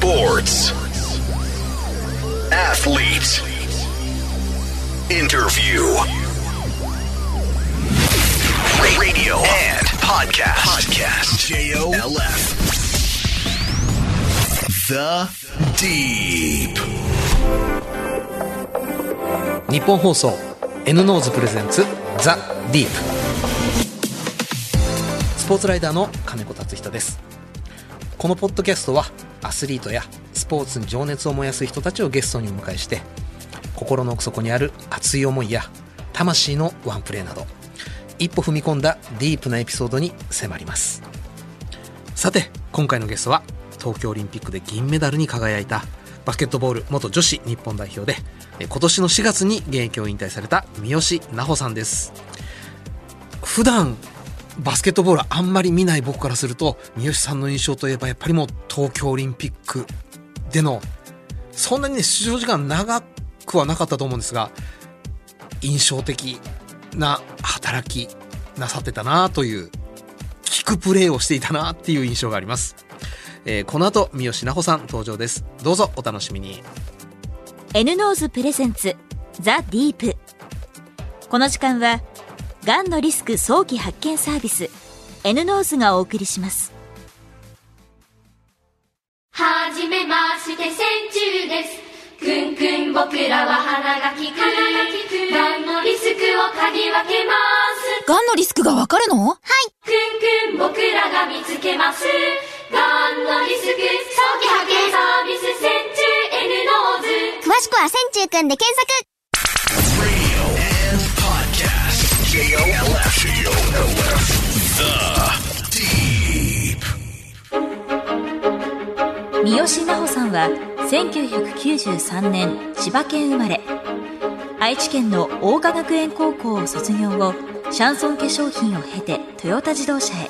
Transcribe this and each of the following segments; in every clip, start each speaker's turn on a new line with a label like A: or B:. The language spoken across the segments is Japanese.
A: Sports. Athlete. Interview. Radio and podcast. Podcast. J-O-L-F. The Deep.
B: 日本放送 N ノーズプレゼンツザ・ディープスポーツライダーの金子達人ですこのポッドキャストはアスリートやスポーツに情熱を燃やす人たちをゲストにお迎えして心の奥底にある熱い思いや魂のワンプレーなど一歩踏み込んだディープなエピソードに迫ります。さて今回のゲストは東京オリンピックで銀メダルに輝いたバスケットボール元女子日本代表で今年の4月に現役を引退された三好奈穂さんです。普段バスケットボールあんまり見ない僕からすると三好さんの印象といえばやっぱりもう東京オリンピックでのそんなにね出場時間長くはなかったと思うんですが印象的な働きなさってたなという利くプレーをしていたなっていう印象があります、えーこの後三好南穂さん登場です。どうぞお楽しみに。
C: N ノーズ presentsザ・ディープ。この時間はがんのリスク早期発見サービス N ノーズがお送りします。
D: はじめまして線虫です。くんくん僕らは鼻が利くがんのリスクを嗅ぎ分けます。
E: がんのリスクがわかるの？はい。
D: くんくん僕らが見つけます。がんのリスク早期発見サービス千中 N ノーズ。
E: 詳しくは線虫くんで検索
C: 三好南穂さんは1993年千葉県生まれ。愛知県の桜花学園高校を卒業後シャンソン化粧品を経てトヨタ自動車へ。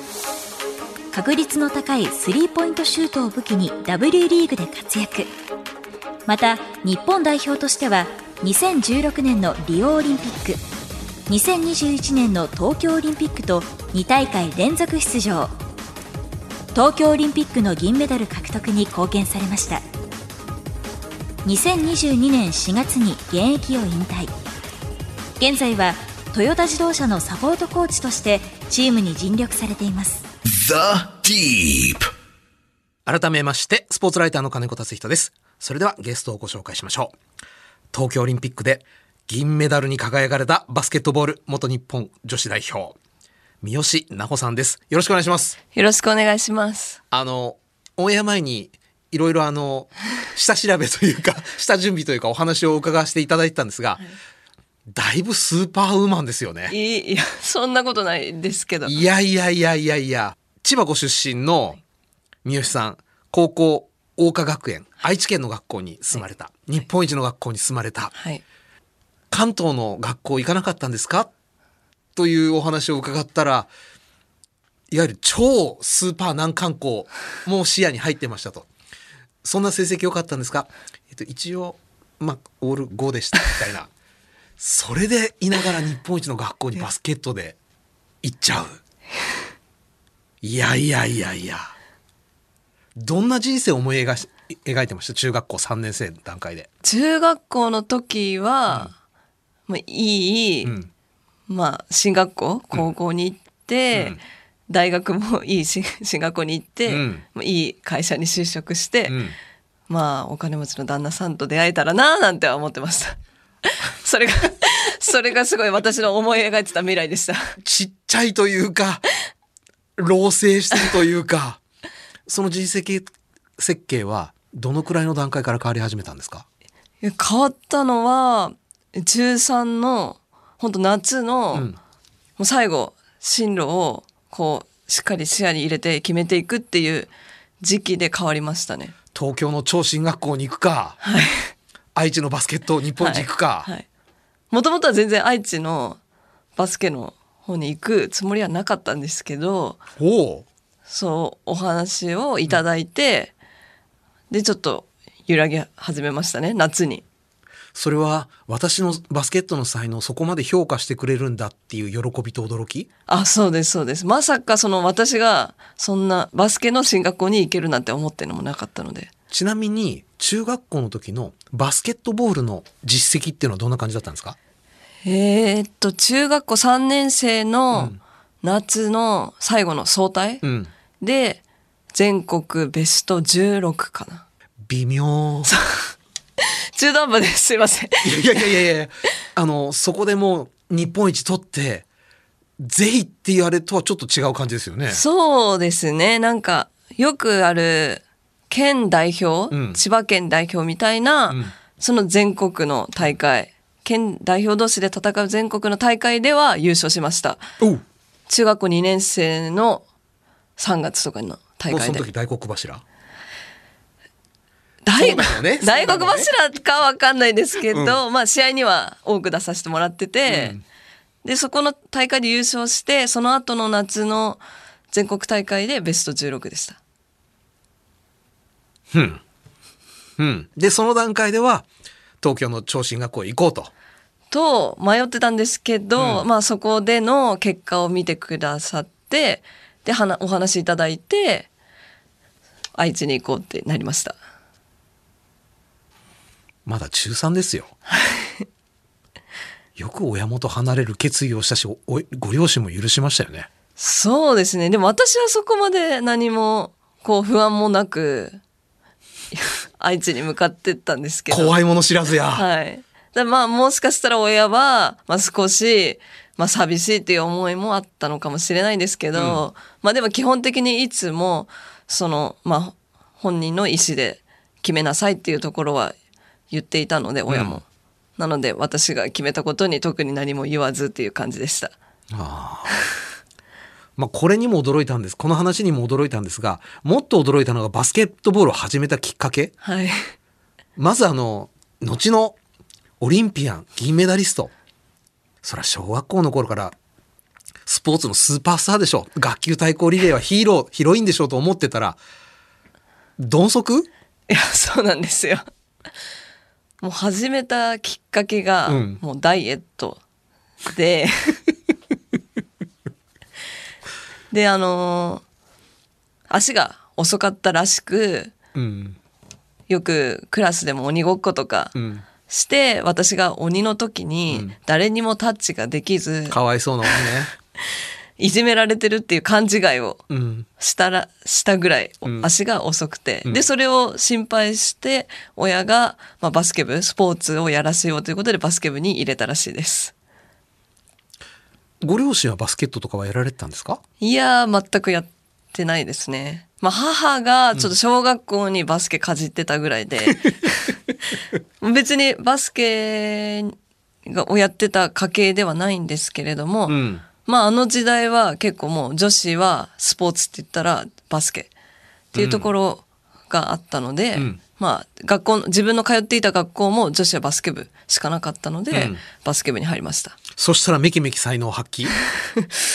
C: 確率の高いスリーポイントシュートを武器に W リーグで活躍。また日本代表としては2016年のリオオリンピック。2021年の東京オリンピックと2大会連続出場。東京オリンピックの銀メダル獲得に貢献されました。2022年4月に現役を引退。現在はトヨタ自動車のサポートコーチとしてチームに尽力されています。
A: The Deep.
B: 改めましてスポーツライターの金子達人です。それではゲストをご紹介しましょう。東京オリンピックで銀メダルに輝かれたバスケットボール元日本女子代表三好奈穂さんです。よろしくお願いします。
F: よろしくお願いします。
B: あのオンエア前にいろいろあの 下調べというか下準備というかお話を伺わせていただいてたんですが、だいぶスーパーウーマンですよね。
F: いいいやそんなことないですけど。
B: いやいやいやいやいや千葉ご出身の三好さん高校桜花学園愛知県の学校に住まれた、日本一の学校に住まれた。
F: はい。
B: 関東の学校行かなかったんですか？というお話を伺ったらいわゆる超スーパー難関校も視野に入ってましたと。そんな成績良かったんですか、えっと、一応まあオール5でしたみたいな。それでいながら日本一の学校にバスケットで行っちゃう。いやいやいやいや。どんな人生を思い描し描いてました？中学校3年生の段階で。
F: 中学校の時は、まあいい、
B: うん
F: まあ進学校高校に行って、
B: うん。
F: 大学もいい進 進学校に行って、
B: うん。
F: まあいい会社に就職して、
B: うん。
F: まあお金持ちの旦那さんと出会えたらななんては思ってました。それが それがすごい私の思い描いてた未来でした。
B: ちっちゃいというか、老成してるというか、その人生設計はどのくらいの段階から変わり始めたんですか？
F: 変わったのは中3の本当夏の、
B: うん
F: もう最後進路をこうしっかり視野に入れて決めていくっていう時期で変わりましたね。
B: 東京の超進学校に行くか、愛知のバスケット日本一行くか、
F: はい。もともとは全然愛知のバスケの方に行くつもりはなかったんですけど、そうお話をいただいて、でちょっと揺らぎ始めましたね夏に。
B: それは私のバスケットの才能をそこまで評価してくれるんだっていう喜びと驚き？
F: あ、そうです、そうです。まさかその私がそんなバスケの進学校に行けるなんて思ってるのもなかったので。
B: ちなみに中学校の時のバスケットボールの実績っていうのはどんな感じだったんですか？
F: えーっと、中学校3年生の夏の最後の総体、
B: うん。
F: で、全国ベスト16かな。
B: 微妙
F: 中途半端です。すいません。
B: いやいやいやいやあのそこでもう日本一取ってぜひって言われとはちょっと違う感じですよね
F: そうですね。なんか、よくある、県代表、
B: うん
F: 千葉県代表みたいな、
B: ん
F: その全国の大会、県代表同士で戦う全国の大会では優勝しました。中学校2年生の3月とかの大
B: もうそ
F: 会で。
B: の時大黒柱？
F: 大
B: そうだよね。
F: 大黒
B: そうだよね。
F: 柱かわかんないですけど、まあ試合には多く出させてもらってて、
B: うん。
F: で、そこの大会で優勝して、その後の夏の全国大会でベスト16でした。
B: うん。うん。でその段階では東京の超進学校へ行こうと。
F: と迷ってたんですけど、まあそこでの結果を見てくださって、で、はなお話いただいて、愛知に行こうってなりました。
B: まだ中3ですよ よく親元離れる決意をしたしご両親も許しましたよね
F: そうですね。でも私はそこまで何も、こう不安もなく、愛知に向かってったんですけど。
B: 怖いもの知らずや、
F: はい。でまあもしかしたら親は、まあ少し、まあ寂しいっていう思いもあったのかもしれないですけど、まあでも基本的にいつも、その、まあ本人の意思で決めなさいっていうところは言っていたので、親も。なので私が決めたことに特に何も言わずっていう感じでした。
B: まあ、これにも驚いたんですこの話にも驚いたんですがもっと驚いたのがバスケットボールを始めたきっかけ
F: はい。
B: まずあの後のオリンピアン銀メダリストそりゃ小学校の頃からスポーツのスーパースターでしょ学級対抗リレーはヒーローヒロインでしょうと思ってたら鈍足？
F: いや、そうなんですよ。もう始めたきっかけが、
B: うん。
F: もうダイエット。で、で、あのー足が遅かったらしく、
B: うん。
F: よくクラスでも鬼ごっことか
B: うん。
F: して、私が鬼の時
B: う
F: に
B: ん。
F: 誰にもタッチができず、
B: かわいそうなもんね
F: いじめられてるっていう勘違いを
B: うん。
F: したら、したぐらい
B: うん。
F: 足が遅くて、
B: うん。
F: で、それを心配して、親が、まあ、バスケ部、スポーツをやらせようということでバスケ部に入れたらしいです。
B: ご両親はバスケットとかはやられてたんですか？
F: いやー、全くやってないですね。まあ、母がちょっと小学校にバスケかじってたぐらいで、別にバスケがをやってた家系ではないんですけれども、
B: うん
F: まああの時代は結構もう女子はスポーツって言ったらバスケっていうところがあったので、
B: うん
F: まあ学校の自分の通っていた学校も女子はバスケ部しかなかったので、
B: うん
F: バスケ部に入りました。
B: そしたらめきめき才能を発揮？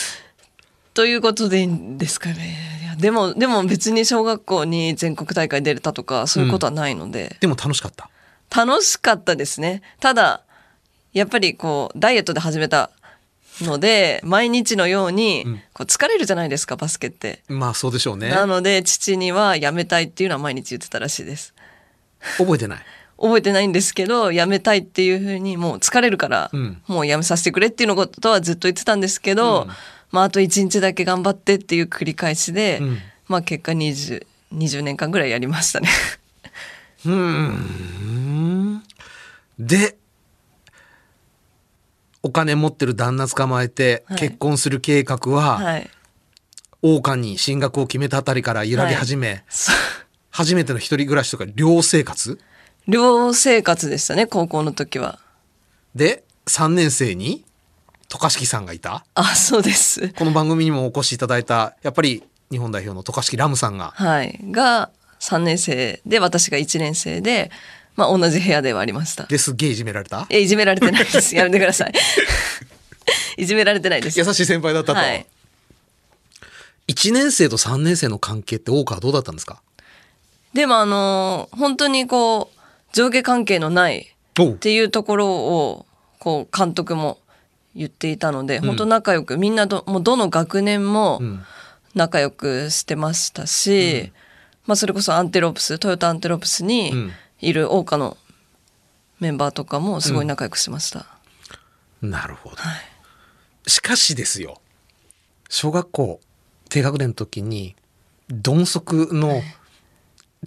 F: ということでいいんですかね。でもでも別に小学校に全国大会出れたとかそういうことはないので、
B: でも楽しかった
F: 楽しかったですね。ただやっぱりこうダイエットで始めたので毎日のように
B: うん。
F: こう疲れるじゃないですかバスケって。
B: まあそうでしょうね。
F: なので父には辞めたいっていうのは毎日言ってたらしいです。
B: 覚えてない？
F: 覚えてないんですけど辞めたいっていうふうにもう疲れるから、
B: うん。
F: もう辞めさせてくれっていうのことはずっと言ってたんですけど、
B: うん。
F: まああと1日だけ頑張ってっていう繰り返しで、
B: うん。
F: まあ結果 20, 20年間ぐらいやりましたね。
B: うーん。でお金持ってる旦那捕まえて
F: はい
B: 結婚する計画は、
F: はい。
B: 王冠に進学を決めたあたりから揺らぎ始め、
F: そう
B: 初めての一人暮らしとか寮生活？
F: 寮生活でしたね高校の時は。
B: で3年生に渡嘉敷さんがいた
F: あそうです。
B: この番組にもお越しいただいたやっぱり日本代表の渡嘉敷ラムさんが
F: はい。が3年生で私が1年生で、まあ同じ部屋ではありました。
B: ですっげえいじめられた？
F: え、いじめられてないです。やめてください。いじめられてないです。
B: 優しい先輩だったと、
F: はい。
B: 1年生と3年生の関係って大川はどうだったんですか？
F: でもあのー本当にこう、上下関係のないっていうところをこう監督も言っていたので、本当仲良くみんなどもうどの学年も
B: ん
F: 仲良くしてましたし、まあ、それこそアンテロープストヨタアンテロープスに
B: うん
F: いる桜花のメンバーとかもすごい仲良くしてました。
B: なるほど。しかしですよ、小学校低学年の時に、鈍足の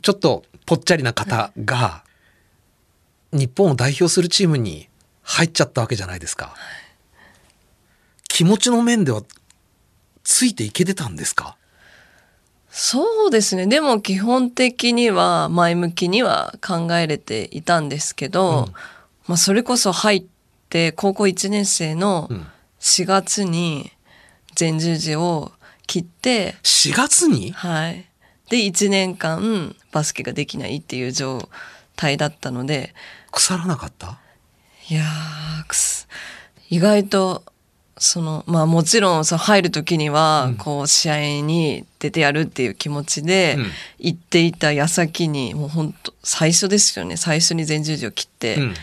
B: ちょっとぽっちゃりな方が、日本を代表するチームに入っちゃったわけじゃないですか。気持ちの面ではついていけてたんですか？
F: そうですね。でも基本的には前向きには考えれていたんですけど、
B: うん。
F: まあそれこそ入って高校1年生の
B: うん。
F: 4月に前十字を切って、
B: 4月に？
F: はい。で1年間バスケができないっていう状態だったので、
B: 腐らなかった？
F: いやーくす。意外とそのまあもちろんその入る時にはこう試合に出てやるっていう気持ちで
B: うん。
F: 行っていた矢先にもう本当最初ですよね。最初に前十字を切って、
B: うん。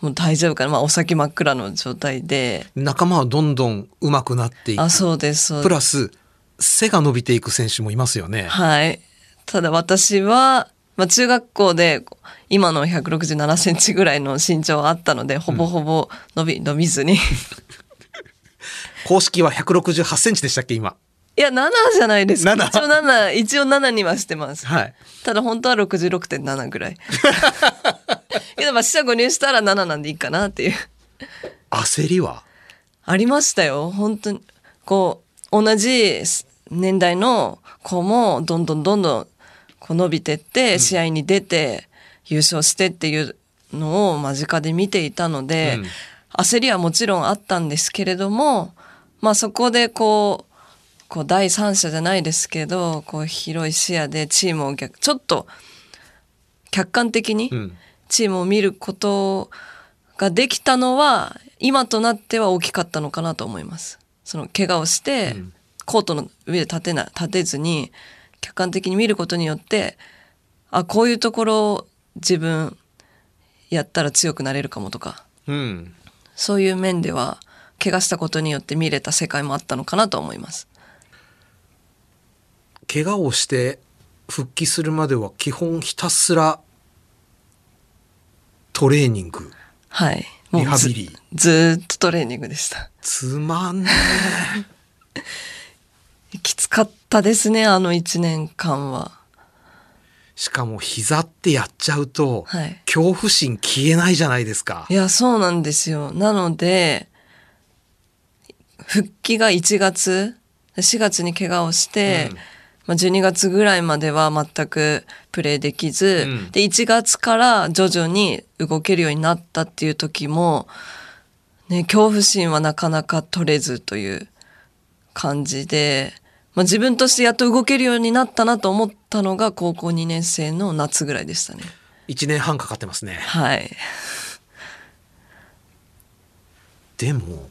F: もう大丈夫かな、まあ、お先真っ暗の状態で。
B: 仲間はどんどん上手くなっていく。
F: あそうです
B: プラス、背が伸びていく選手もいますよね。
F: はい。ただ私は、まあ、中学校で今の167センチぐらいの身長あったのでほぼほぼ伸び,、伸びずに
B: 公式は168センチでしたっけ、今？
F: いや、7じゃないですか。
B: 7
F: 一応7、一応7にはしてます。
B: はい。
F: ただ本当は66.7ぐらい。けどまあ四捨五入したら7なんでいいかなっていう。
B: 焦りは？
F: ありましたよ。本当に。こう、同じ年代の子もどんどんどんどんこう伸びてって、試合に出て優勝してっていうのを間近で見ていたので、
B: うん
F: 焦りはもちろんあったんですけれども、まあそこでこう、こう第三者じゃないですけど、こう広い視野でチームを逆、ちょっと客観的に
B: うん。
F: チームを見ることができたのは、今となっては大きかったのかなと思います。その怪我をして、
B: うん
F: コートの上で立てな、立てずに、客観的に見ることによって、あ、こういうところ自分やったら強くなれるかもとか、
B: うん。
F: そういう面では、怪我したことによって見れた世界もあったのかなと思います。
B: 怪我をして復帰するまでは基本ひたすらトレーニング。
F: はい。もう
B: リハ
F: ず
B: ビリ
F: ずーっとトレーニングでした。
B: つまんね
F: きつかったですね、あの一年間は。
B: え。しかも膝ってやっちゃうと、
F: はい
B: 恐怖心消えないじゃないですか
F: い。や、そうなんですよ。なので、復帰が1月、4月に怪我をして、
B: うん
F: まあ、12月ぐらいまでは全くプレーできず、
B: うん
F: で、1月から徐々に動けるようになったっていう時も、ね、恐怖心はなかなか取れずという感じで、まあ、自分としてやっと動けるようになったなと思ったのが高校2年生の夏ぐらいでしたね。
B: 1年半かかってますね。
F: はい。
B: でも、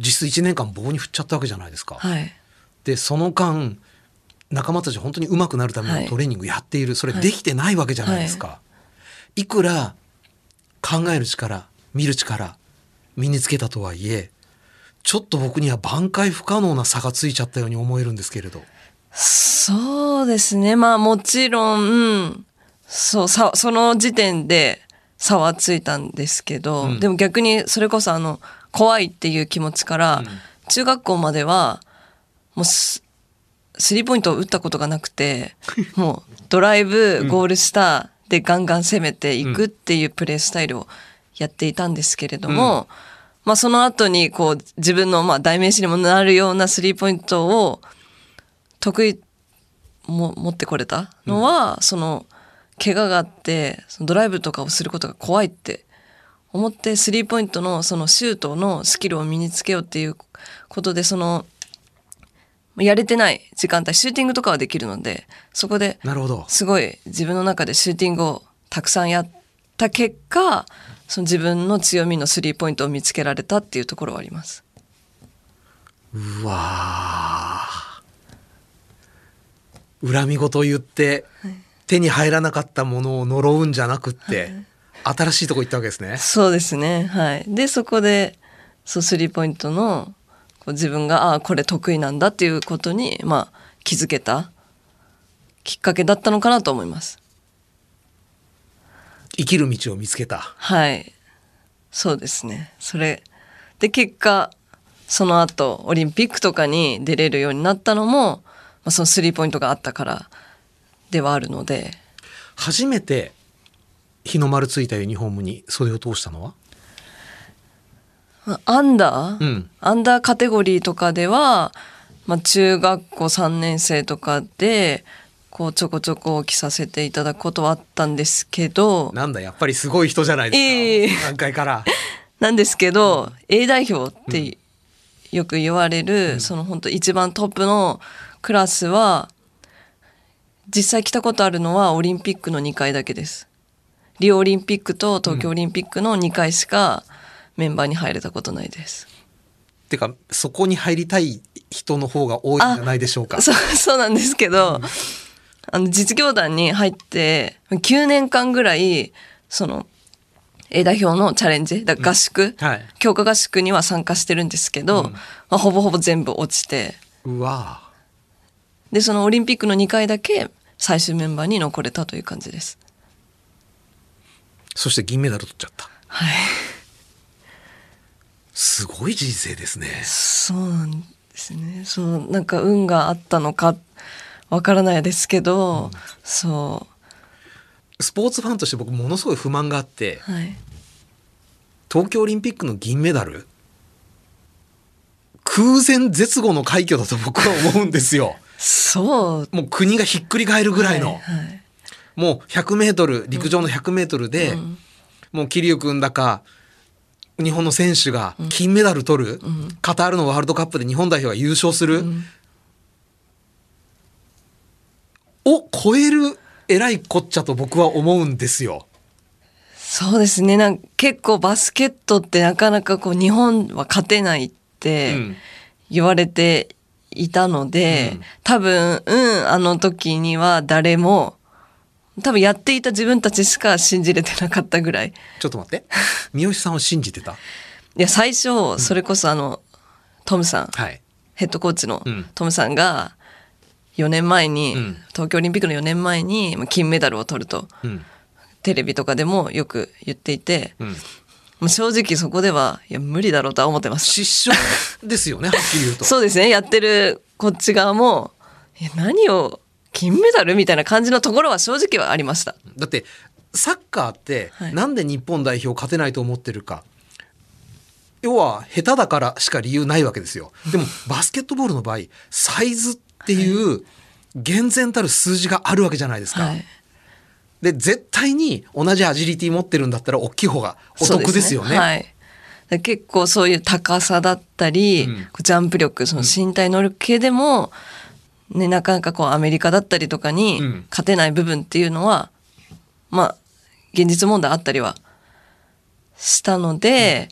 B: 実質1年間棒に振っちゃったわけじゃないですか。
F: はい。
B: で、その間、仲間たち本当に上手くなるため
F: はい
B: のトレーニングやっている。それできてないわけじゃないですか。い、くら考える力、見る力、身につけたとはいえ、ちょっと僕には挽回不可能な差がついちゃったように思えるんですけれど。
F: そうですね。まあもちろん、うんそう、さ、その時点で差はついたんですけど、
B: うん
F: でも逆にそれこそあの、怖いっていう気持ちから、中学校までは、もうス、スリーポイントを打ったことがなくて、もうドライブ、ゴール下でガンガン攻めていくっていうプレースタイルをやっていたんですけれども、まあその後にこう自分のまあ代名詞にもなるようなスリーポイントを得意も持ってこれたのは、その怪我があってそのドライブとかをすることが怖いって思ってスリーポイントのそのシュートのスキルを身につけようっていうことでそのやれてない時間帯シューティングとかはできるのでそこで
B: なるほど。
F: すごい自分の中でシューティングをたくさんやった結果その自分の強みのスリーポイントを見つけられたっていうところはあります。
B: うわー恨み事を言って、手に入らなかったものを呪うんじゃなくって、新しいとこ行ったわけですね。
F: そうですね。はい。で、そこで、そう、スリーポイントの、こう自分が、ああ、これ得意なんだっていうことに、まあ、気づけたきっかけだったのかなと思います。
B: 生きる道を見つけた。
F: はい。そうですね。それ。で、結果、その後、オリンピックとかに出れるようになったのも、まあ、そのスリーポイントがあったからではあるので、
B: 初めて日の丸ついたユニフォームに袖を通したのは？
F: まあアンダー、
B: うん。
F: アンダーカテゴリーとかでは、まあ、中学校3年生とかでこうちょこちょこ着させていただくことはあったんですけど。
B: なんだやっぱりすごい人じゃないですか。
F: ええ。
B: 段階から？
F: なんですけど、A 代表ってよく言われる、その本当一番トップのクラスは実際来たことあるのはオリンピックの2回だけです。リオオリンピックと東京オリンピックの2回しかメンバーに入れたことないです。
B: てかそこに入りたい人の方が多いんじゃないでしょうか？
F: そうそうなんですけど、あの実業団に入って9年間ぐらいその A 代表のチャレンジだ合宿、
B: はい。
F: 強化合宿には参加してるんですけど、
B: うん
F: まあ、ほぼほぼ全部落ちて
B: うわ
F: でそのオリンピックの2回だけ最終メンバーに残れたという感じです。
B: そして銀メダル取っちゃった。
F: はい、
B: すごい人生ですね。
F: そうなんですねそうなんか運があったのかわからないですけど、そ
B: スポーツファンとして僕ものすごい不満があって
F: うはい
B: 東京オリンピックの銀メダル空前絶後の快挙だと僕は思うんですよ。
F: そう
B: もう国がひっくり返るぐらいの。
F: はいはい
B: もう100メートル陸上の100メートルで、
F: うん。
B: もう桐生君だか日本の選手が金メダル取る、
F: ん。
B: カタールのワールドカップで日本代表が優勝する、
F: ん。
B: を超える偉いこっちゃと僕は思うんですよ。
F: そうですね。なんか結構バスケットってなかなかこう日本は勝てないって
B: うん。
F: 言われていたので、
B: うん。
F: 多分うんあの時には誰も多分やっていた自分たちしか信じれてなかったぐらい。
B: ちょっと待って。三好さんを信じてた？
F: いや最初それこそあの、トムさん。
B: はい。
F: ヘッドコーチの
B: うん。
F: トムさんが4年前に、
B: うん。
F: 東京オリンピックの4年前にまあ金メダルを取ると。
B: うん。
F: テレビとかでもよく言っていて、
B: うん。
F: もう正直そこではいや無理だろうとは思ってました
B: 失笑ですよねはっきり言うと。
F: そうですね。やってるこっち側もいや何を金メダルみたいな感じのところは正直はありました。
B: だってサッカーって
F: はい。
B: なんで日本代表勝てないと思ってるか、要は下手だからしか理由ないわけですよ。でもバスケットボールの場合サイズっていう厳然たる数字があるわけじゃないですか、
F: はい。
B: で絶対に同じアジリティ持ってるんだったら大きい方がお得ですよね。
F: はい。で結構そういう高さだったり、
B: うん。
F: ジャンプ力その身体能力系でも、ね、なかなかこうアメリカだったりとかに
B: うん。
F: 勝てない部分っていうのは、まあ現実問題あったりはしたので、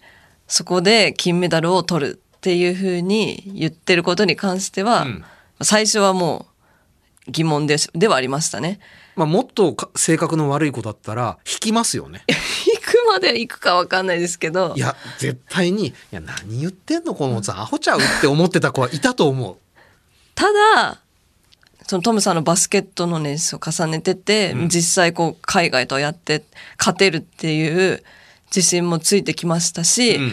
F: そこで金メダルを取るっていうふうに言ってることに関しては、
B: うん。
F: 最初はもう疑問でしではありましたね。
B: まあ、もっとか性格の悪い子だったら引きますよね。
F: 行くまで行くかわかんないですけど。
B: いや絶対に「いや何言ってんのこのおっさん。アホちゃう?」って思ってた子はいたと思う。
F: ただそのトムさんのバスケットの年数を重ねてて、
B: うん。
F: 実際こう海外とやって勝てるっていう自信もついてきましたし、
B: うん。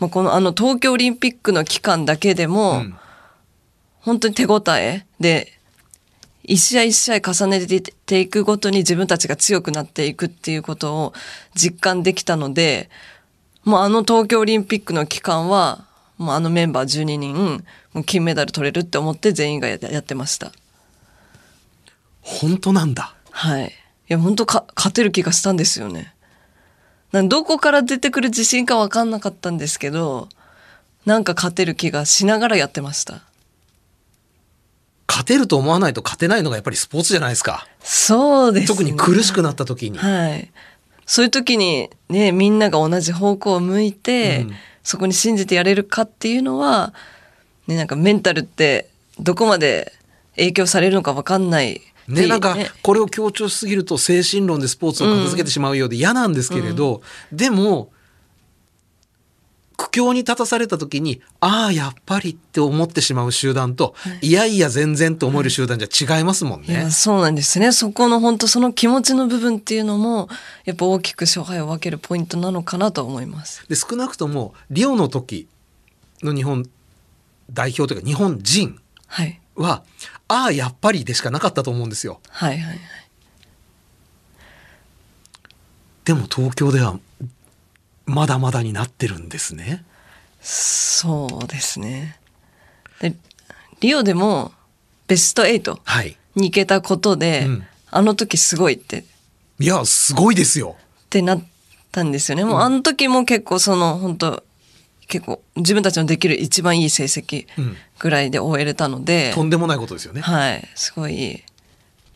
F: まあ、このあの東京オリンピックの期間だけでも、
B: うん。
F: 本当に手応えで一試合一試合重ねていくごとに自分たちが強くなっていくっていうことを実感できたのでもうあの東京オリンピックの期間はもうあのメンバー12人もう金メダル取れるって思って全員がややってました。
B: 本当なんだ
F: はい。いや本当か勝てる気がしたんですよね。なんどこから出てくる自信か分かんなかったんですけどなんか勝てる気がしながらやってました。
B: 勝てると思わないと勝てないのがやっぱりスポーツじゃないですか
F: そうですね。
B: 特に苦しくなった時に、
F: はい。そういう時にね、みんなが同じ方向を向いて、
B: うん
F: そこに信じてやれるかっていうのは、ね、なんかメンタルってどこまで影響されるのか分かんない
B: ね、なんか
F: ね
B: これを強調しすぎると精神論でスポーツを片付けてしまうようで嫌なんですけれど、でも苦境に立たされた時にああやっぱりって思ってしまう集団と、い、やいや全然と思える集団じゃ違いますもんね。
F: そうなんですね。そこの本当その気持ちの部分っていうのもやっぱ大きく勝敗を分けるポイントなのかなと思います。
B: で少なくともリオの時の日本代表というか日本人
F: はい
B: はああやっぱりでしかなかったと思うんですよ。
F: はいはいはい
B: でも東京ではまだまだになってるんですね。
F: そうですね。でリオでもベスト8
B: はい。
F: に行けたことで、
B: うん
F: あの時すごいって
B: いやすごいですよ。
F: ってなったんですよね。もうあの時も結構その本当結構自分たちのできる一番いい成績
B: うん
F: ぐらいで終えれたので、
B: とんでもないことですよね。
F: はいすごい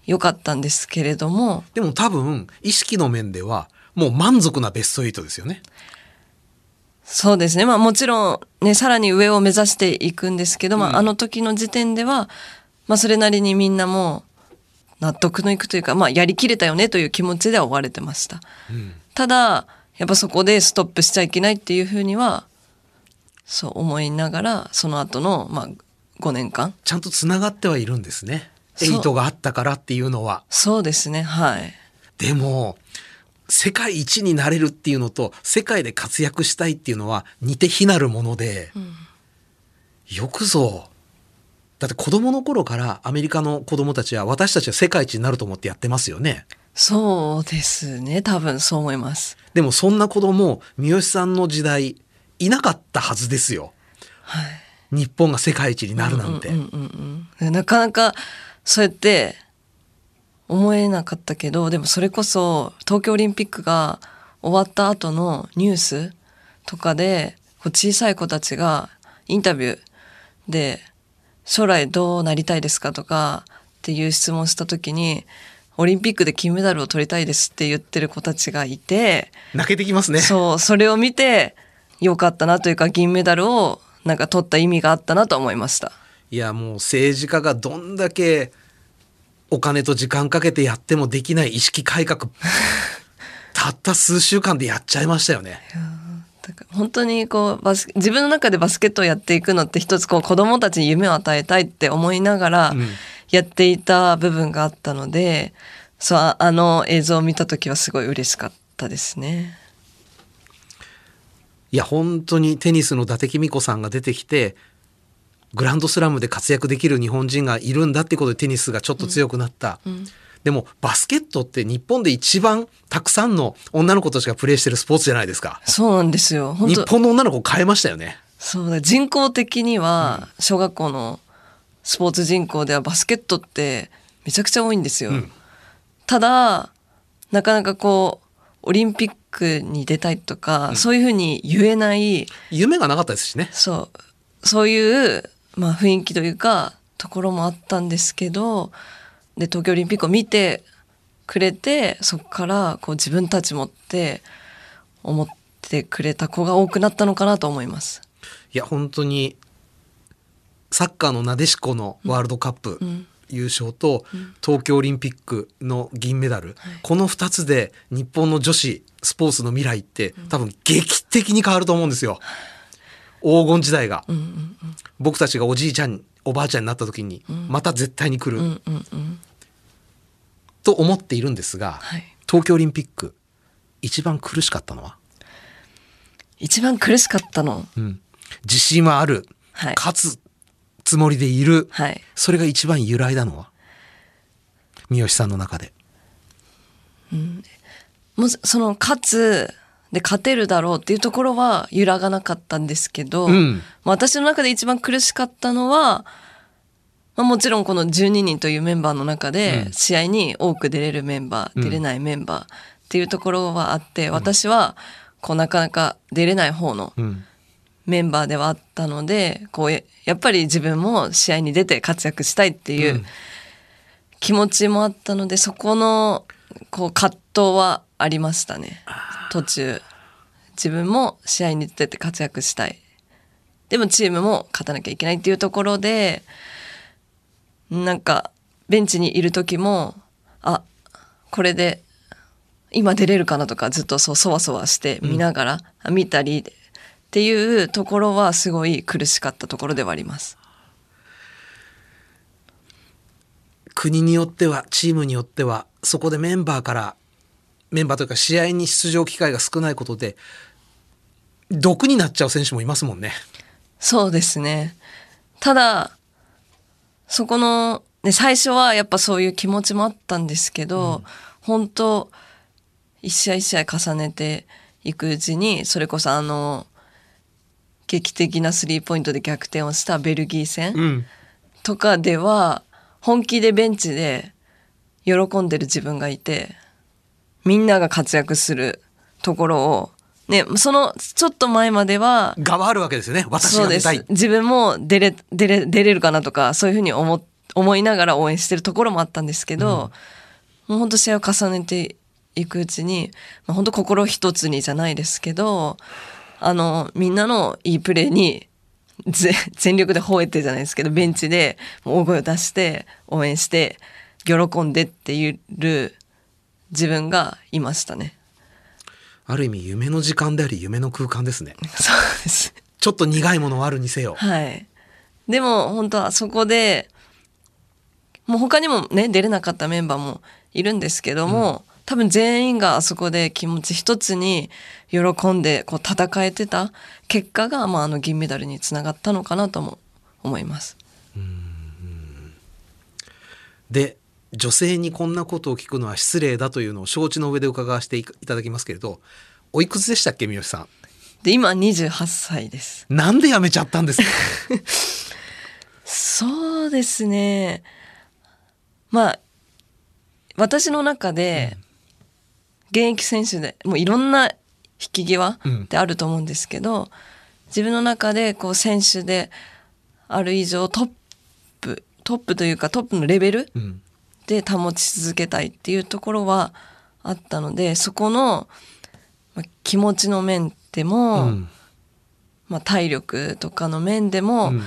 F: 良かったんですけれども
B: でも多分意識の面ではもう満足なベスト8ですよね。
F: そうですねまあもちろんねさらに上を目指していくんですけど、まああの時の時点ではまあそれなりにみんなも納得のいくというかまあやりきれたよねという気持ちでは終われてました。ただやっぱそこでストップしちゃいけないっていうふうにはそう思いながらその後のまあ5年間
B: ちゃんとつながってはいるんですね。
F: そう
B: 8があったからっていうのは。
F: そうですねはい
B: でも世界一になれるっていうのと世界で活躍したいっていうのは似て非なるもので、よくぞだって子供の頃からアメリカの子供たちは私たちは世界一になると思ってやってますよね。
F: そうですね多分そう思います
B: でもそんな子供三好さんの時代いなかったはずですよ。日本が世界一になるなんて。
F: うんうんうん、なかなかそうやって思えなかったけどでもそれこそ東京オリンピックが終わった後のニュースとかでこう小さい子たちがインタビューで将来どうなりたいですかとかっていう質問した時にオリンピックで金メダルを取りたいですって言ってる子たちがいて、
B: 泣けてきますね。
F: そうそれを見てよかったなというか銀メダルをなんか取った意味があったなと思いました。
B: いやもう政治家がどんだけお金と時間かけてやってもできない意識改革 たった数週間でやっちゃいましたよね。
F: だから本当にこうバス自分の中でバスケットをやっていくのって一つこう子供たちに夢を与えたいって思いながら
B: うん
F: やっていた部分があったので、そうああの映像を見た時はすごい嬉しかったですね。
B: いや本当にテニスの伊達公子さんが出てきてグランドスラムで活躍できる日本人がいるんだってことでテニスがちょっと強くなった。でもバスケットって日本で一番たくさんの女の子たちがプレーしてるスポーツじゃないですか。
F: そうなんですよ。本
B: 日
F: 当
B: 本の女の子を変えましたよね。
F: そうだ人口的には小学校のスポーツ人口ではバスケットってめちゃくちゃ多いんですよ。
B: うん
F: ただなかなかこうオリンピックに出たいとか、そういうふうに言えない。
B: 夢がなかったですしね。
F: そう。そういう、まあ、雰囲気というかところもあったんですけどで東京オリンピックを見てくれてそこからこう自分たちもって思ってくれた子が多くなったのかなと思います。
B: いや本当にサッカーのなでしこのワールドカップ優勝と、東京オリンピックの銀メダル、この2つで日本の女子スポーツの未来って多分劇的に変わると思うんですよ。黄金時代が、僕たちがおじいちゃんおばあちゃんになった時にまた絶対に来る、
F: うんうんうん。
B: と思っているんですが、
F: はい。
B: 東京オリンピック一番苦しかったのは、
F: 一番苦しかったの。
B: うん。自信はある、
F: はい。
B: 勝つつもりでいる、
F: はい。
B: それが一番揺らいだのは？三好さんの中で。
F: もうその勝つで勝てるだろうっていうところは揺らがなかったんですけど、
B: うん。
F: まあ私の中で一番苦しかったのは、まあ、もちろんこの12人というメンバーの中で
B: うん。
F: 試合に多く出れるメンバー、出れないメンバーっていうところはあって私はこうなかなか出れない方の
B: うん
F: メンバーではあったのでこうややっぱり自分も試合に出て活躍したいっていううん。気持ちもあったのでそこのこう葛藤はありましたね。途中。自分も試合に出て活躍したい。でもチームも勝たなきゃいけないっていうところでなんかベンチにいる時もあこれで今出れるかなとかずっとそうそわそわして見ながら、見たりっていうところはすごい苦しかったところではあります。
B: 国によってはチームによってはそこでメンバーからメンバーというか試合に出場機会が少ないことで毒になっちゃう選手もいますもんね。
F: そうですね。ただ、そこの、ね、最初はやっぱそういう気持ちもあったんですけど、本当一試合一試合重ねていくうちに、それこそあの、劇的なスリーポイントで逆転をしたベルギー戦
B: うん。
F: とかでは、本気でベンチで喜んでる自分がいて、みんなが活躍するところを、ね、そのちょっと前までは、
B: がはあるわけですよね。私が出たい。。
F: 自分も出れ、出れ、出れるかなとか、そういうふうに思、思いながら応援してるところもあったんですけど、もう本当試合を重ねていくうちに、まあ、本当心一つにじゃないですけど、あの、みんなのいいプレーに、ぜ 全力で吠えてじゃないですけど、ベンチで大声を出して、応援して、喜んでっていう自分がいましたね。
B: ある意味夢の時間であり夢の空間ですね。
F: そうです。
B: ちょっと苦いものはあるにせよ。
F: はい。でも本当はそこで、もう他にもね、出れなかったメンバーもいるんですけども、多分全員があそこで気持ち一つに喜んでこう戦えてた結果が、まあ、あの銀メダルにつながったのかなとも思います。
B: で女性にこんなことを聞くのは失礼だというのを承知の上で伺わせていただきますけれどおいくつでしたっけ三好さん？
F: で、今28歳です。
B: なんで辞めちゃったんですか？
F: そうですね。まあ、私の中で、現役選手で、もういろんな引き際
B: うん。
F: ってあると思うんですけど、自分の中でこう選手である以上トップ、トップというかトップのレベル
B: うん。
F: で保ち続けたいっていうところはあったので、そこのまあ気持ちの面でも、
B: うん。
F: まあ、体力とかの面でも、
B: うん。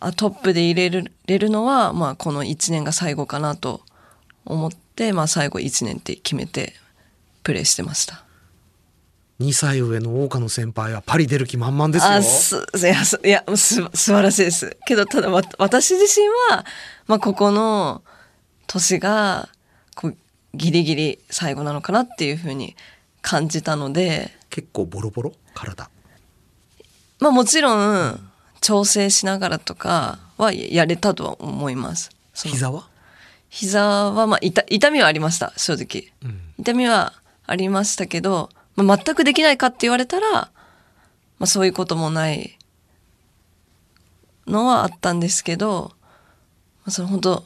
F: あトップで入れるれるのは、まあ、この1年が最後かなと思って、まあ、最後1年って決めてプレーしてました。
B: 2歳上の大岡の先輩はパリ出る気満々ですよ。
F: あすいやすいやす素晴らしいです。けどただわ私自身は、まあ、ここの年がこうギリギリ最後なのかなっていうふうに感じたので、
B: 結構ボロボロ？体。
F: まあ、もちろん調整しながらとかはやれたとは思います。
B: 膝は？
F: 膝は、まあ、痛痛みはありました正直、
B: うん。
F: 痛みはありましたけど、まあ、全くできないかって言われたら、まあ、そういうこともないのはあったんですけど、まあ、その本当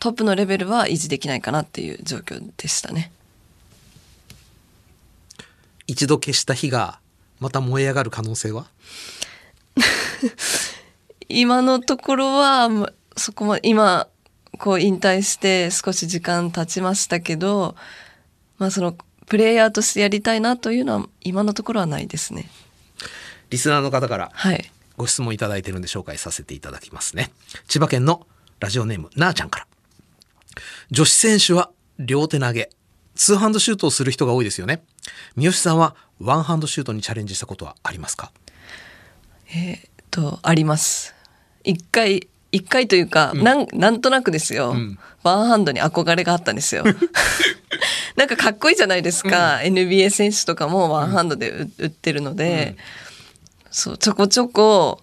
F: トップのレベルは維持できないかなっていう状況でしたね。
B: 一度消した火がまた燃え上がる可能性は？
F: 今のところはまそこまで今こう引退して少し時間経ちましたけど、まあ、そのプレイヤーとしてやりたいなというのは今のところはないですね。
B: リスナーの方から
F: はい。
B: ご質問いただいてるんで紹介させていただきますね千葉県のラジオネームなあちゃんから女子選手は両手投げツーハンドシュートをする人が多いですよね三好さんはワンハンドシュートにチャレンジしたことはありますか？
F: えーっと、あります。一回、一回というか、なん、なんとなくですよ、
B: ん。
F: ワンハンドに憧れがあったんですよ。なんかかっこいいじゃないですか。NBA 選手とかもワンハンドで打打ってるので、そう、ちょこちょこ、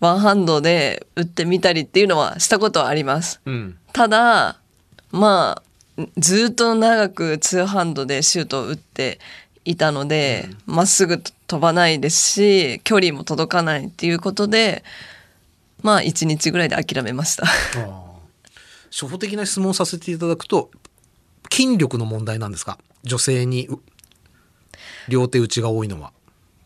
F: ワンハンドで打ってみたりっていうのはしたことはあります。
B: うん。
F: ただ、まあ、ずっと長くツーハンドでシュートを打っていたので、ま、っすぐ飛ばないですし、距離も届かないっていうことで、まあ、一日ぐらいで諦めました。
B: 初歩的な質問をさせていただくと筋力の問題なんですか？女性にう両手打ちが多いのは。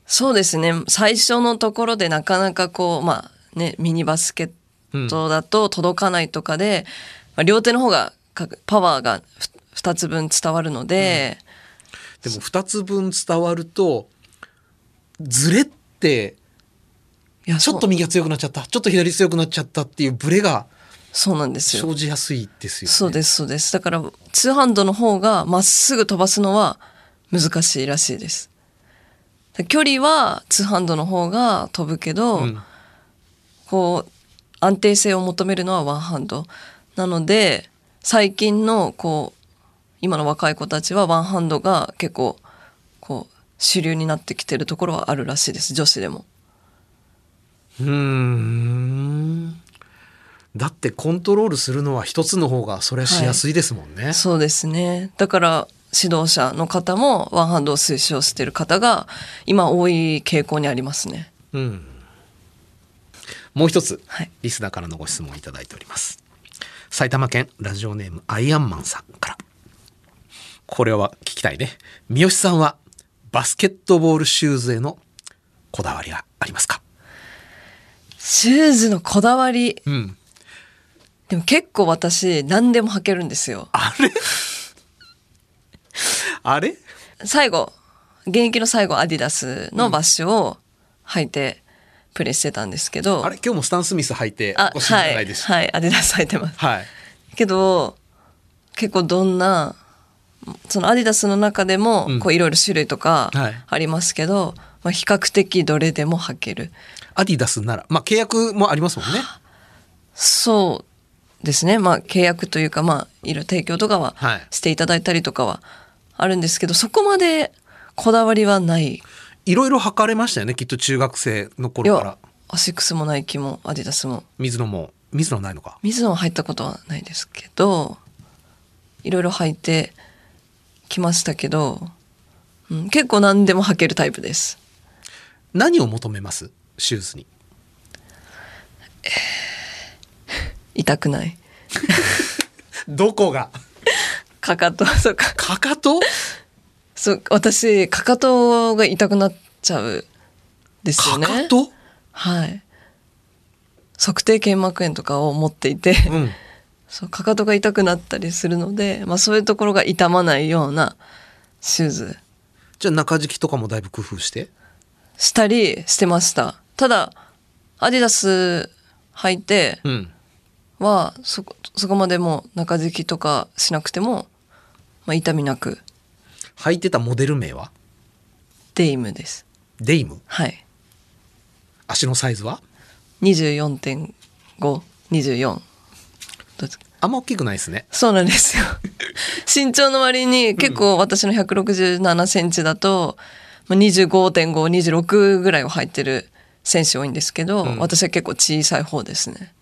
F: そうですね。最初のところでなかなかこう、まあね、ミニバスケットだと届かないとかで、まあ、両手の方がかパワーがふ2つ分伝わるので、
B: でも2つ分伝わるとずれってちょっと右が強くなっちゃったちょっと左強くなっちゃったっていうブレが
F: そうなんですよ。
B: 生じやすいですよね。
F: そうです、そうです。だから、ツーハンドの方がまっすぐ飛ばすのは難しいらしいです。距離はツーハンドの方が飛ぶけど、
B: うん
F: こう、安定性を求めるのはワンハンド。なので、最近の、こう、今の若い子たちはワンハンドが結構、こう、主流になってきてるところはあるらしいです、女子でも。
B: うーん。だってコントロールするのは一つの方がそれはしやすいですもんね。
F: そうですね。だから指導者の方もワンハンドを推奨している方が今多い傾向にありますね。
B: うん。もう一つ、
F: はい
B: リスナーからのご質問をいただいております。埼玉県ラジオネームアイアンマンさんから。これは聞きたいね。三好さんはバスケットボールシューズへのこだわりはありますか？
F: シューズのこだわり。
B: うん。
F: でも結構私何でも履けるんですよ。
B: あれ？あれ？
F: 最後、現役の最後アディダスのバッシュを履いてプレーしてたんですけど。
B: あれ？今日もスタン・スミス履いて
F: あ、はいはい、アディダス履いてます。
B: はい。
F: けど結構どんなそのアディダスの中でも
B: うん
F: こういろいろ種類とか
B: はい
F: ありますけど、まあ、比較的どれでも履ける
B: アディダスなら、まあ契約もありますもんね。
F: そうですねまあ契約というかまあいろいろ提供とかは
B: はい
F: していただいたりとかはあるんですけどそこまでこだわりはない
B: いろいろ履かれましたよね、きっと中学生の
F: い
B: 頃から
F: や。アシックスもナイキもアディダスも
B: 水野も、水野ないのか。
F: 水野は入ったことはないですけどいろいろ履いてきましたけど、うん、結構何でも履けるタイプです
B: 何を求めます？シューズに。
F: 痛くない。
B: どこが？
F: かかと そうか。
B: かかと？
F: そう私かかとが痛くなっちゃうですよ
B: か
F: ね
B: かと？
F: はい。測定腱膜炎とかを持っていて、
B: うん。
F: そうかかとが痛くなったりするので、まあ、そういうところが痛まないようなシューズ。
B: じゃあ中敷きとかもだいぶ工夫して？
F: したりしてましたただアディダス履いて
B: うん。
F: はそこそこまでもう中敷きとかしなくても、まあ、痛みなく。
B: 履いてたモデル名は？
F: デイムです。
B: デイム？
F: はい。
B: 足のサイズは
F: ？24.524どうですか
B: あんま大きくないですね。
F: そうなんですよ。身長の割に結構私の167センチだと、まあ、25.526ぐらいを履いてる選手多いんですけど、
B: うん。
F: 私は結構小さい方ですね。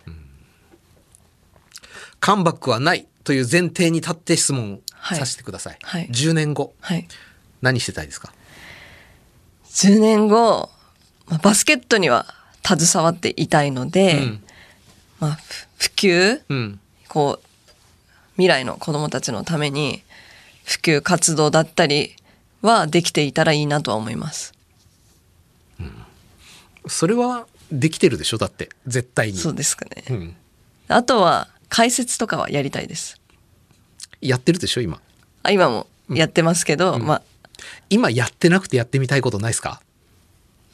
B: カムバックはないという前提に立って質問
F: はい。
B: させてください。
F: はい。
B: 10年後、
F: はい。
B: 何してたいですか
F: ？10年後、まあ、バスケットには携わっていたいので、
B: うん。
F: まあ、ふ普及
B: うん。
F: こう未来の子どもたちのために普及活動だったりはできていたらいいなとは思います。
B: それはできてるでしょ？だって。絶対に。
F: そうですかね。
B: うん。
F: あとは解説とかはやりたいです。
B: やってるでしょ？今。
F: あ今もやってますけど、まあ
B: 今やってなくてやってみたいことないですか？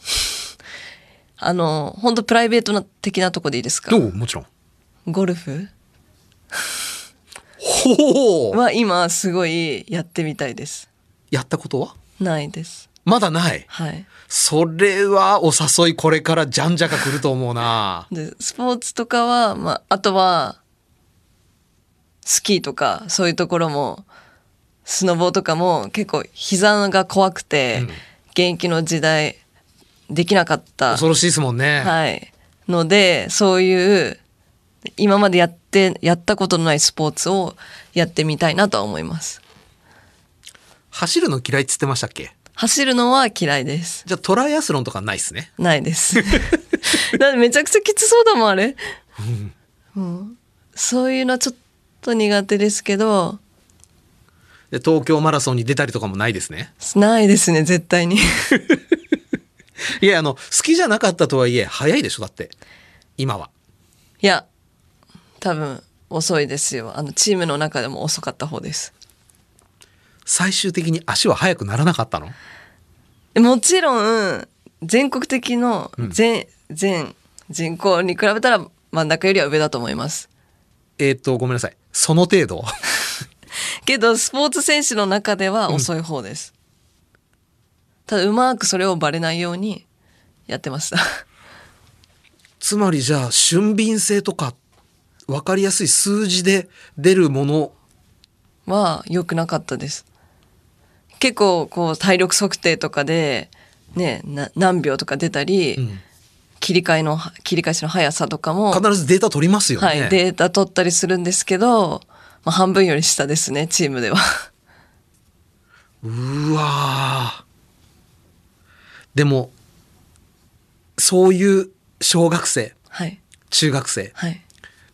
F: あの本当プライベートな的なとこでいいですか？
B: おう？もちろん。
F: ゴルフ？
B: ほう
F: は今すごいやってみたいです。
B: やったことは？
F: ないです。
B: まだない。
F: はい。
B: それはお誘いこれからじゃんじゃか来ると思うな。
F: でスポーツとかは、まあ、あとはスキーとかそういうところもスノボーとかも結構膝が怖くて、
B: うん
F: 現役の時代できなかった、
B: 恐ろしいですもんね。
F: はい、のでそういう今までやってやったことのないスポーツをやってみたいなとは思います
B: 走るの嫌いっつってましたっけ？
F: 走るのは嫌いです
B: じゃあトライアスロンとかないっすね。
F: ないです。だめちゃくちゃきつそうだもん、あれ。うんそういうのはちょっと苦手ですけど、
B: で東京マラソンに出たりとかもないですね。
F: ないですね、絶対に。
B: いや、あの、好きじゃなかったとはいえ、早いでしょだって。今は。
F: いや、多分遅いですよ。あの、チームの中でも遅かった方です。
B: 最終的に足は速くならなかったの？
F: もちろん、全国的の全、全人口に比べたら真ん中よりは上だと思います。
B: えっ、と、ごめんなさい。その程度？
F: けどスポーツ選手の中では遅い方です、ただうまくそれをバレないようにやってました。
B: つまりじゃあ、俊敏性とか、わかりやすい数字で出るもの、
F: は良くなかったです結構こう体力測定とかでねな何秒とか出たり、
B: ん。
F: 切り替えの切り返しの速さとかも
B: 必ずデータ取りますよね。
F: はい、データ取ったりするんですけど、まあ、半分より下ですねチームでは。
B: うーわー。でも、そういう小学生、
F: はい。
B: 中学生、
F: はい。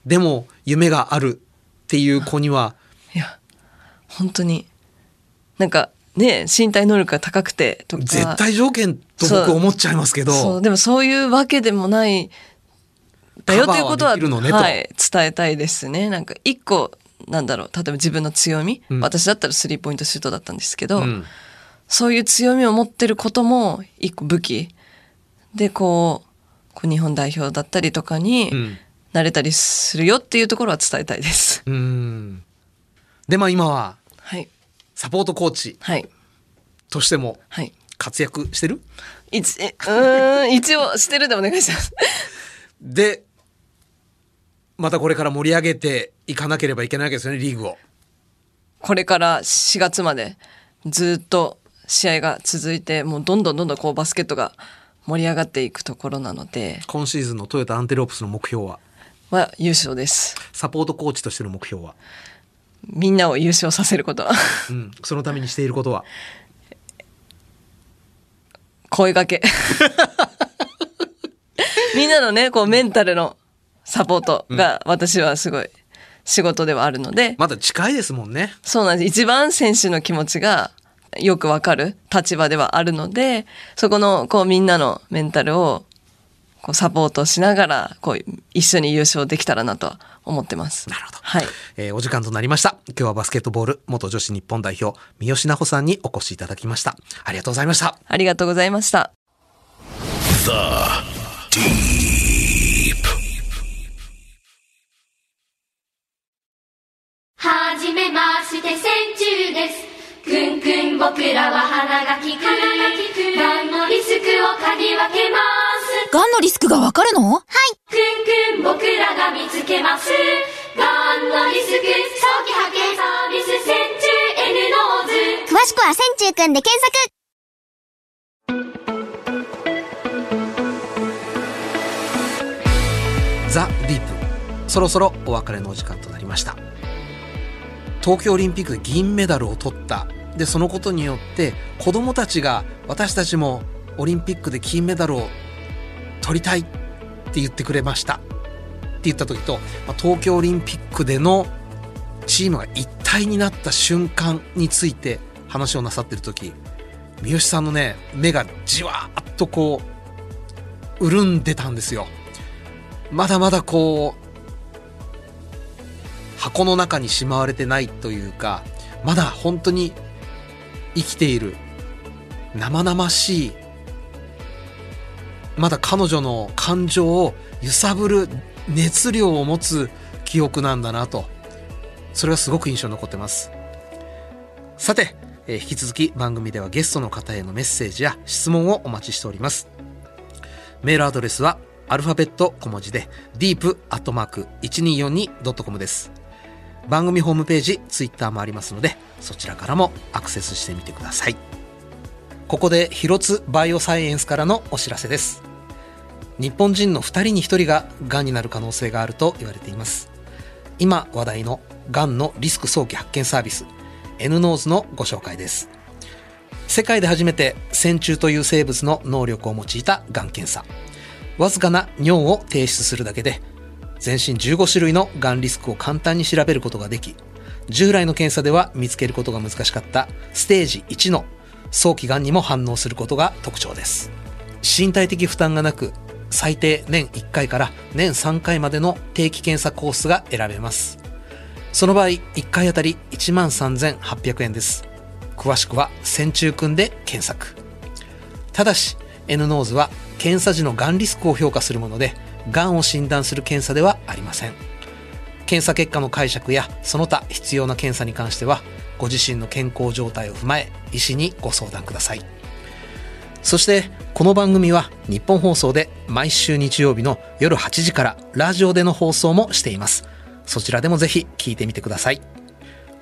B: でも夢があるっていう子には、
F: いや本当になんかね身体能力が高くてとか。
B: 絶対条件と僕思っちゃいますけ
F: そう。
B: ど、
F: でもそういうわけでもないだよということは
B: ねと。
F: はい、伝えたいですね。なんか一個なんだろう。例えば自分の強み、
B: うん。
F: 私だったらスリーポイントシュートだったんですけど、
B: うん。
F: そういう強みを持ってることも一個武器。でこうこう日本代表だったりとかに
B: うん。
F: なれたりするよっていうところは伝えたいです。
B: うん。で、まあ今は
F: はい
B: サポートコーチ
F: はい
B: としても
F: はい
B: 活躍してる？
F: 一えうーん一応してるでお願いします。
B: で、またこれから盛り上げていかなければいけないわけですよね、リーグを。
F: これから4月までずっと試合が続いてもうどんどんどんどんこうバスケットが盛り上がっていくところなので
B: 今シーズンのトヨタアンテロープスの目標は、
F: は優勝です。
B: サポートコーチとしての目標は、
F: みんなを優勝させることは
B: うん、そのためにしていることは、
F: 声掛け。みんなのね、こうメンタルのサポートが私はすごい仕事ではあるので、
B: まだ近いですもんね。
F: そうなんです。一番選手の気持ちがよくわかる立場ではあるので、そこのこうみんなのメンタルをこうサポートしながら、こう一緒に優勝できたらなとは思ってます。
B: なるほど
F: はい。
B: えーお時間となりました。今日はバスケットボール元女子日本代表、三好奈穂さんにお越しいただきました。ありがとうございました。
F: ありがとうございました。
A: Deep.
D: はじめまして千中ですくんくん僕らは鼻が利く。がんのリスクを嗅ぎ分けます？
E: がんのリスクがわかるの？はい。
D: くんくん僕らが見つけます。がんのリスク？早期発見サービス千中 N ノーズ
E: 詳しくは線虫くんで検索。
B: ザ・ディープ。そろそろお別れのお時間となりました。東京オリンピックで銀メダルを取った。で、そのことによって子供たちが私たちもオリンピックで金メダルを取りたいって言ってくれました。って言った時と、ま東京オリンピックでのチームが一体になった瞬間について話をなさってる時、三好さんのね、目がじわーっとこう、潤んでたんですよ。まだまだこう箱の中にしまわれてないというかまだ本当に生きている生々しいまだ彼女の感情を揺さぶる熱量を持つ記憶なんだなとそれがすごく印象に残ってますさて、えー引き続き番組ではゲストの方へのメッセージや質問をお待ちしておりますメールアドレスはアルファベット小文字で deep.1242.com です。番組ホームページ、ツイッターもありますので、そちらからもアクセスしてみてください。ここで広津バイオサイエンスからのお知らせです。日本人の2人に1人ががんになる可能性があると言われています。今話題のがんのリスク早期発見サービス N ノーズのご紹介です。世界で初めて線虫という生物の能力を用いたがん検査。わずかな尿を提出するだけで、全身15種類のがんリスクを簡単に調べることができ、従来の検査では見つけることが難しかったステージ1の早期がんにも反応することが特徴です。身体的負担がなく、最低年1回から年3回までの定期検査コースが選べます。その場合、1回あたり1万3800円です。詳しくは、線虫くんで検索。ただし、N ノーズは検査時のがんリスクを評価するもので、がんを診断する検査ではありません。検査結果の解釈やその他必要な検査に関してはご自身の健康状態を踏まえ医師にご相談ください。そしてこの番組はニッポン放送で毎週日曜日の夜8時からラジオでの放送もしています。そちらでもぜひ聞いてみてください。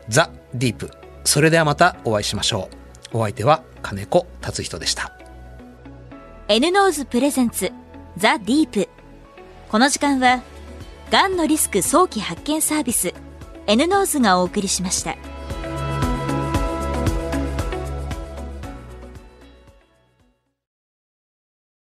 B: ザ・ディープ。それではまたお会いしましょう。お相手は金子達仁でした。
C: N-NOSE プレゼンツザ・ディープ。この時間はがんのリスク早期発見サービス N ノーズがお送りしました。